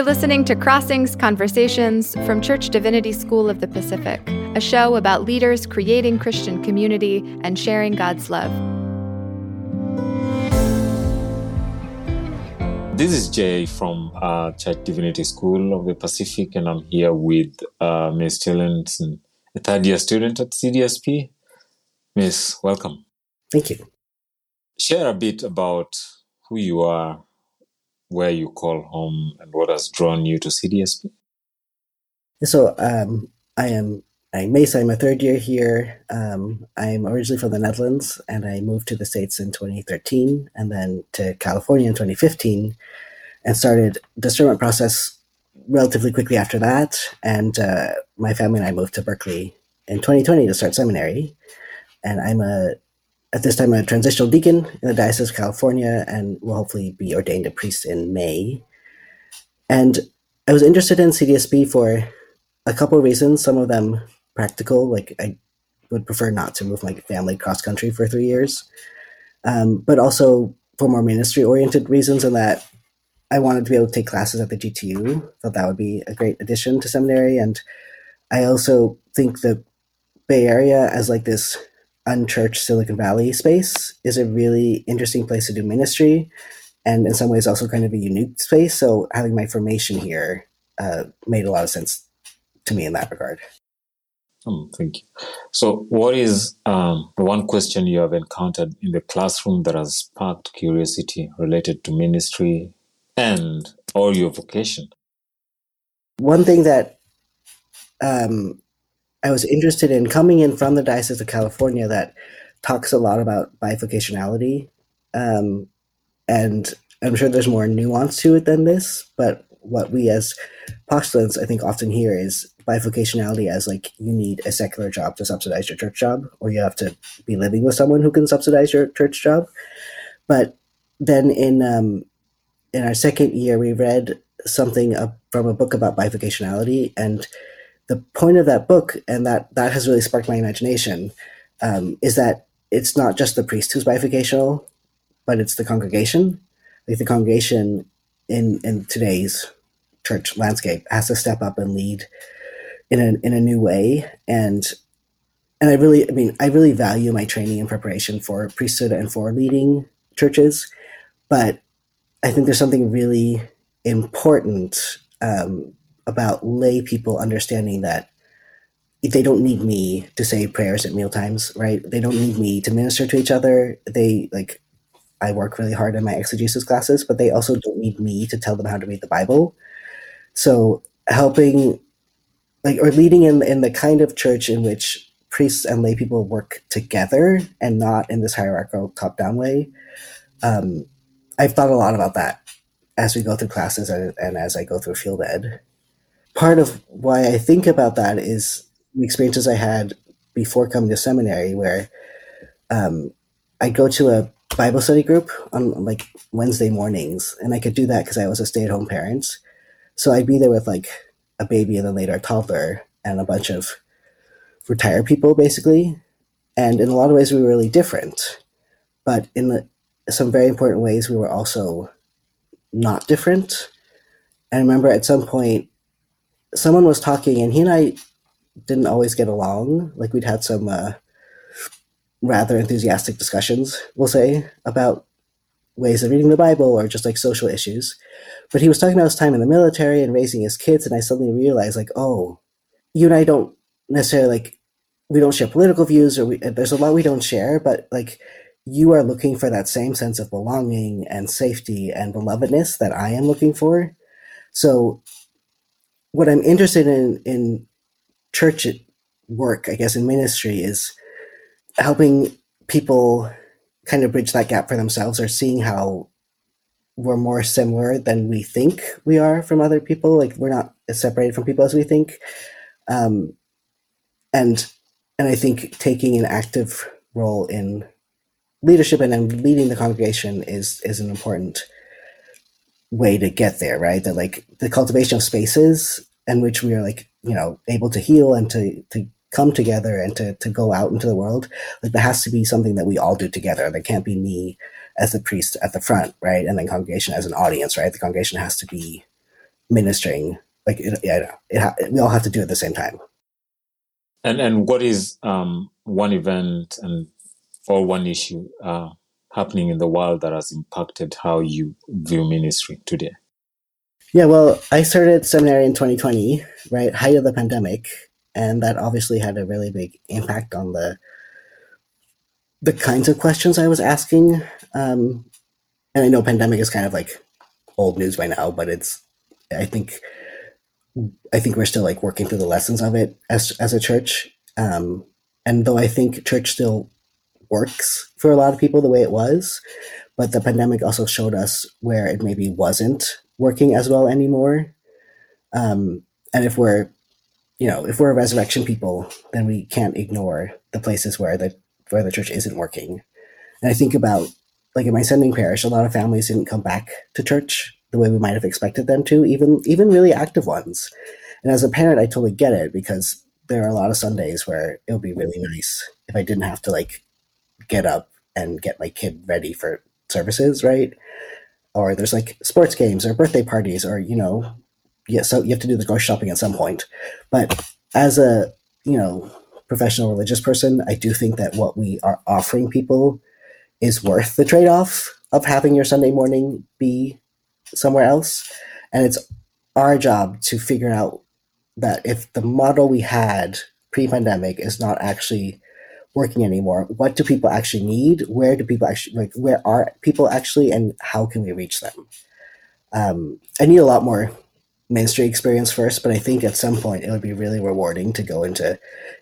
You're listening to Crossings Conversations from Church Divinity School of the Pacific, a show about leaders creating Christian community and sharing God's love. This is Jay from uh, Church Divinity School of the Pacific, and I'm here with uh, Mees Tielens, a third year student at CDSP. Mees, welcome. Thank you. Share a bit about who you are where you call home and what has drawn you to CDSP? So um, I am I'm Mees. I'm a third year here. Um, I'm originally from the Netherlands, and I moved to the States in 2013, and then to California in 2015, and started the discernment process relatively quickly after that. And uh, my family and I moved to Berkeley in 2020 to start seminary. And I'm a at this time a transitional deacon in the Diocese of California and will hopefully be ordained a priest in May. And I was interested in CDSP for a couple of reasons, some of them practical, like I would prefer not to move my family cross country for three years, um, but also for more ministry oriented reasons, and that I wanted to be able to take classes at the GTU. Thought that would be a great addition to seminary, and I also think the Bay Area as like this unchurched Silicon Valley space is a really interesting place to do ministry, and in some ways also kind of a unique space. So having my formation here uh, made a lot of sense to me in that regard. Oh, thank you. So, what is um, the one question you have encountered in the classroom that has sparked curiosity related to ministry and or your vocation? One thing that um, I was interested in coming in from the Diocese of California that talks a lot about bivocationality. Um, and I'm sure there's more nuance to it than this, but what we as postulants, I think, often hear is bivocationality as like you need a secular job to subsidize your church job, or you have to be living with someone who can subsidize your church job. But then in um, in our second year, we read something from a book about bivocationality, and the point of that book, and that that has really sparked my imagination, um, is that it's not just the priest who's bivocational, but it's the congregation. Like the congregation in in today's church landscape has to step up and lead in a in a new way. And and I really, I mean, I really value my training and preparation for priesthood and for leading churches, but I think there's something really important um, about lay people understanding that they don't need me to say prayers at mealtimes, right? They don't need me to minister to each other. They like I work really hard in my exegesis classes, but they also don't need me to tell them how to read the Bible. So helping like or leading in in the kind of church in which priests and lay people work together and not in this hierarchical top down way. Um, I've thought a lot about that as we go through classes and, and as I go through field ed part of why I think about that is the experiences I had before coming to seminary, where um, I go to a Bible study group on like Wednesday mornings, and I could do that because I was a stay at home parent. So I'd be there with like a baby and then later a toddler and a bunch of retired people, basically. And in a lot of ways, we were really different. But in the, some very important ways, we were also not different. I remember at some point, someone was talking, and he and I didn't always get along. Like we'd had some uh, rather enthusiastic discussions, we'll say, about ways of reading the Bible or just like social issues. But he was talking about his time in the military and raising his kids, and I suddenly realized, like, oh, you and I don't necessarily like we don't share political views, or we, there's a lot we don't share, but like you are looking for that same sense of belonging and safety and belovedness that I am looking for. So what I'm interested in in church work, I guess, in ministry is helping people kind of bridge that gap for themselves or seeing how we're more similar than we think we are from other people. Like we're not as separated from people as we think. Um, and and I think taking an active role in leadership and then leading the congregation is is an important way to get there, right? That like the cultivation of spaces in which we are like, you know, able to heal and to, to come together and to, to go out into the world. Like there has to be something that we all do together. There can't be me as the priest at the front, right? And then congregation as an audience, right? The congregation has to be ministering. Like, it, yeah, it, it, we all have to do it at the same time. And and what is um, one event and or one issue uh, happening in the world that has impacted how you view ministry today? Yeah, well, I started seminary in 2020, right, height of the pandemic, and that obviously had a really big impact on the the kinds of questions I was asking. Um, and I know pandemic is kind of like old news by now, but it's I think I think we're still like working through the lessons of it as as a church. Um, and though I think church still works for a lot of people the way it was, but the pandemic also showed us where it maybe wasn't working as well anymore. Um, and if we're, you know, if we're resurrection people, then we can't ignore the places where the where the church isn't working. And I think about like in my sending parish, a lot of families didn't come back to church the way we might have expected them to, even even really active ones. And as a parent, I totally get it because there are a lot of Sundays where it would be really nice if I didn't have to like get up and get my kid ready for services, right? Or there's like sports games or birthday parties or, you know, yeah, so you have to do the grocery shopping at some point. But as a, you know, professional religious person, I do think that what we are offering people is worth the trade off of having your Sunday morning be somewhere else. And it's our job to figure out that if the model we had pre pandemic is not actually working anymore, what do people actually need? Where do people actually, like, where are people actually, and how can we reach them? Um, I need a lot more ministry experience first, but I think at some point it would be really rewarding to go into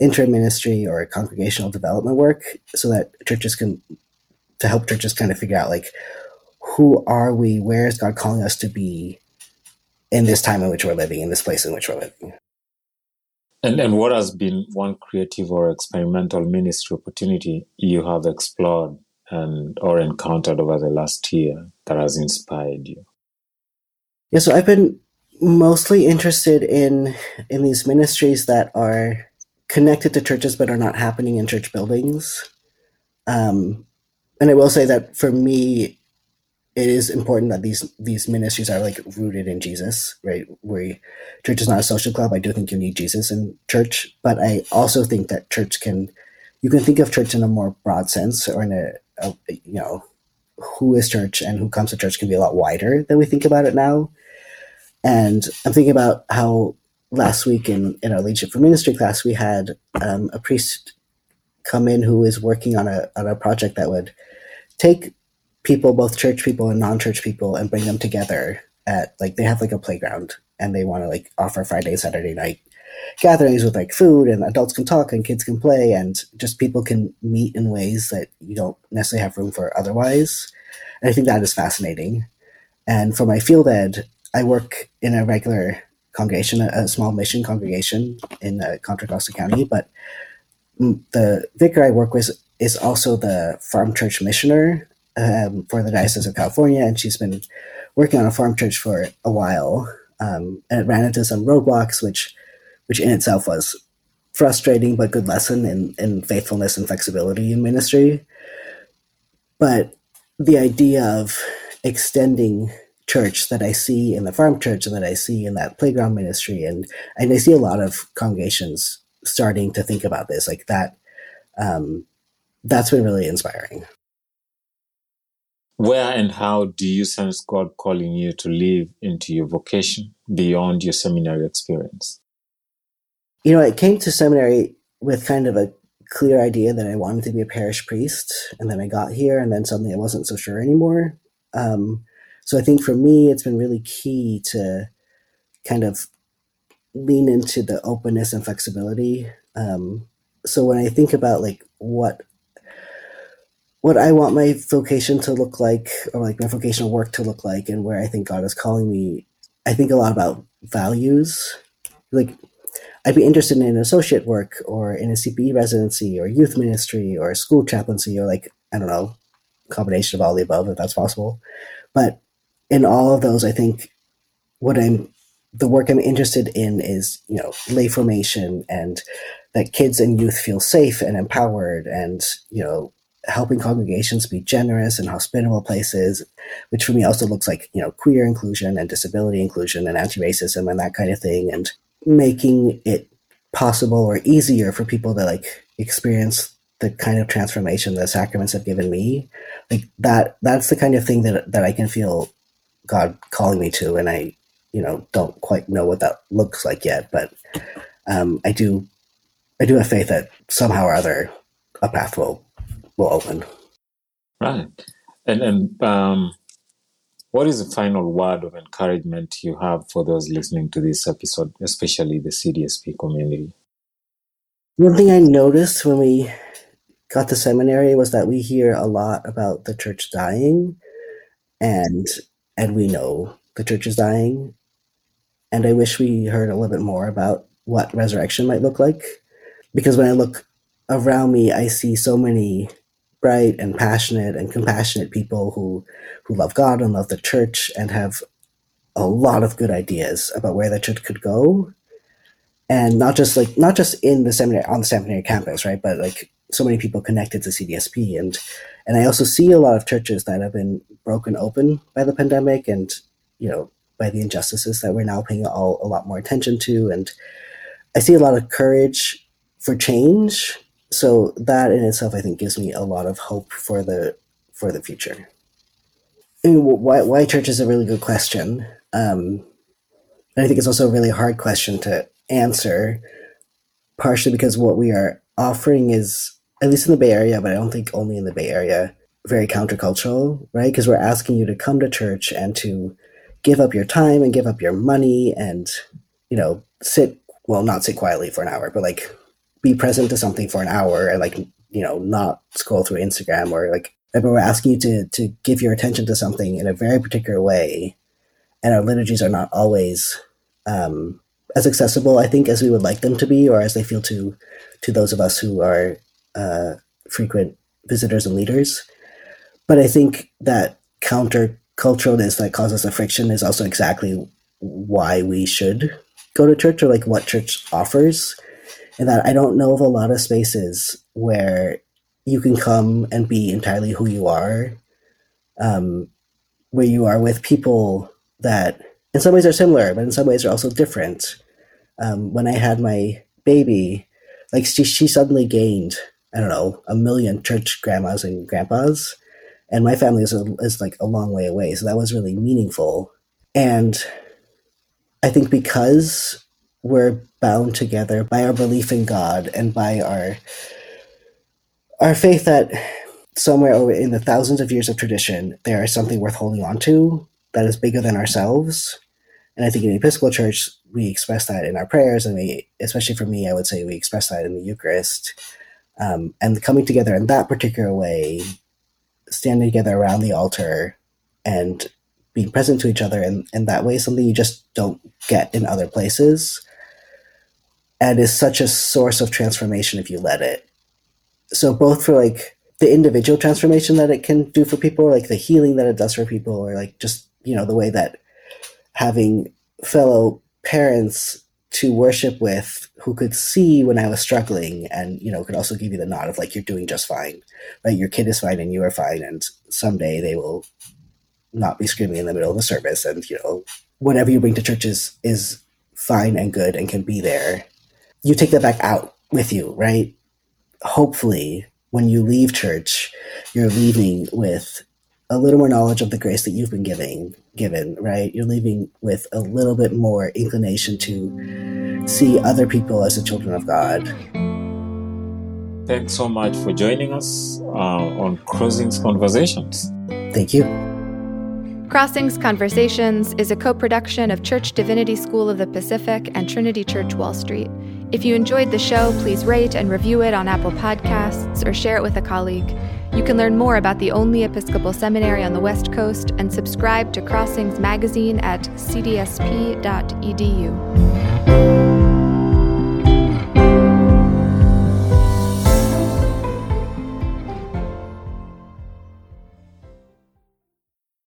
interim ministry or congregational development work so that churches can, to help churches kind of figure out like who are we? Where is God calling us to be in this time in which we're living, in this place in which we're living? And and what has been one creative or experimental ministry opportunity you have explored and or encountered over the last year that has inspired you? Yeah, so I've been mostly interested in in these ministries that are connected to churches but are not happening in church buildings. Um, and I will say that for me, it is important that these these ministries are like rooted in Jesus, right? Where church is not a social club. I do think you need Jesus in church, but I also think that church can you can think of church in a more broad sense, or in a, a you know who is church and who comes to church can be a lot wider than we think about it now. And I'm thinking about how last week in in our leadership for ministry class we had um, a priest come in who is working on a on a project that would take people, both church people and non-church people, and bring them together at like they have like a playground and they want to like offer Friday, Saturday night gatherings with like food and adults can talk and kids can play and just people can meet in ways that you don't necessarily have room for otherwise. And I think that is fascinating. And for my field ed, I work in a regular congregation, a, small mission congregation in uh, Contra Costa County, but the vicar I work with is also the farm church missioner um, for the Diocese of California, and she's been working on a farm church for a while. Um, and it ran into some roadblocks, which, which in itself was frustrating but good lesson in, in faithfulness and flexibility in ministry. But the idea of extending church that I see in the farm church and that I see in that playground ministry, and and I see a lot of congregations starting to think about this like that. Um, that's been really inspiring. Where and how do you sense God calling you to live into your vocation beyond your seminary experience? You know, I came to seminary with kind of a clear idea that I wanted to be a parish priest, and then I got here, and then suddenly I wasn't so sure anymore. Um, so I think for me, it's been really key to kind of lean into the openness and flexibility. Um, so when I think about like what what I want my vocation to look like, or like my vocational work to look like, and where I think God is calling me, I think a lot about values. Like, I'd be interested in associate work, or in a CPE residency, or youth ministry, or school chaplaincy, or like I don't know, combination of all the above if that's possible. But in all of those, I think what I'm the work I'm interested in is you know lay formation and that kids and youth feel safe and empowered and you know helping congregations be generous and hospitable places, which for me also looks like, you know, queer inclusion and disability inclusion and anti-racism and that kind of thing and making it possible or easier for people to like experience the kind of transformation the sacraments have given me. Like that that's the kind of thing that that I can feel God calling me to and I, you know, don't quite know what that looks like yet, but um, I do I do have faith that somehow or other a path will will open. Right. And and um, what is the final word of encouragement you have for those listening to this episode, especially the CDSP community? One thing I noticed when we got to seminary was that we hear a lot about the church dying, and and we know the church is dying, and I wish we heard a little bit more about what resurrection might look like, because when I look around me, I see so many bright and passionate and compassionate people who who love God and love the church and have a lot of good ideas about where the church could go. And not just like not just in the seminary on the seminary campus, right? But like so many people connected to CDSP and and I also see a lot of churches that have been broken open by the pandemic and you know by the injustices that we're now paying all a lot more attention to and I see a lot of courage for change so that in itself, I think, gives me a lot of hope for the for the future. I mean, why why church is a really good question. Um, and I think it's also a really hard question to answer, partially because what we are offering is, at least in the Bay Area, but I don't think only in the Bay Area, very countercultural, right? Because we're asking you to come to church and to give up your time and give up your money and, you know, sit, well, not sit quietly for an hour, but like be present to something for an hour and like you know not scroll through Instagram or like we're asking you to to give your attention to something in a very particular way, and our liturgies are not always um, as accessible, I think, as we would like them to be, or as they feel to to those of us who are uh, frequent visitors and leaders. But I think that counter culturalness that causes the friction is also exactly why we should go to church or like what church offers and that I don't know of a lot of spaces where you can come and be entirely who you are, um, where you are with people that in some ways are similar, but in some ways are also different. Um, when I had my baby, like she, she suddenly gained, I don't know, a million church grandmas and grandpas, and my family is, a, is like a long way away. So that was really meaningful. And I think because we're bound together by our belief in God and by our our faith that somewhere over in the thousands of years of tradition there is something worth holding on to that is bigger than ourselves. And I think in the Episcopal Church we express that in our prayers, and we, especially for me, I would say we express that in the Eucharist. Um, and coming together in that particular way, standing together around the altar, and being present to each other in, in that way, something you just don't get in other places and is such a source of transformation if you let it. So both for like the individual transformation that it can do for people, like the healing that it does for people, or like just you know the way that having fellow parents to worship with who could see when I was struggling and you know could also give you the nod of like you're doing just fine, right? Your kid is fine and you are fine, and someday they will not be screaming in the middle of the service, and you know whatever you bring to church is is fine and good and can be there you take that back out with you, right? Hopefully, when you leave church, you're leaving with a little more knowledge of the grace that you've been giving given, right? You're leaving with a little bit more inclination to see other people as the children of God. Thanks so much for joining us uh, on Crossings Conversations. Thank you. Crossings Conversations is a co production of Church Divinity School of the Pacific and Trinity Church Wall Street. If you enjoyed the show, please rate and review it on Apple Podcasts or share it with a colleague. You can learn more about the only Episcopal seminary on the West Coast and subscribe to Crossings Magazine at cdsp.edu.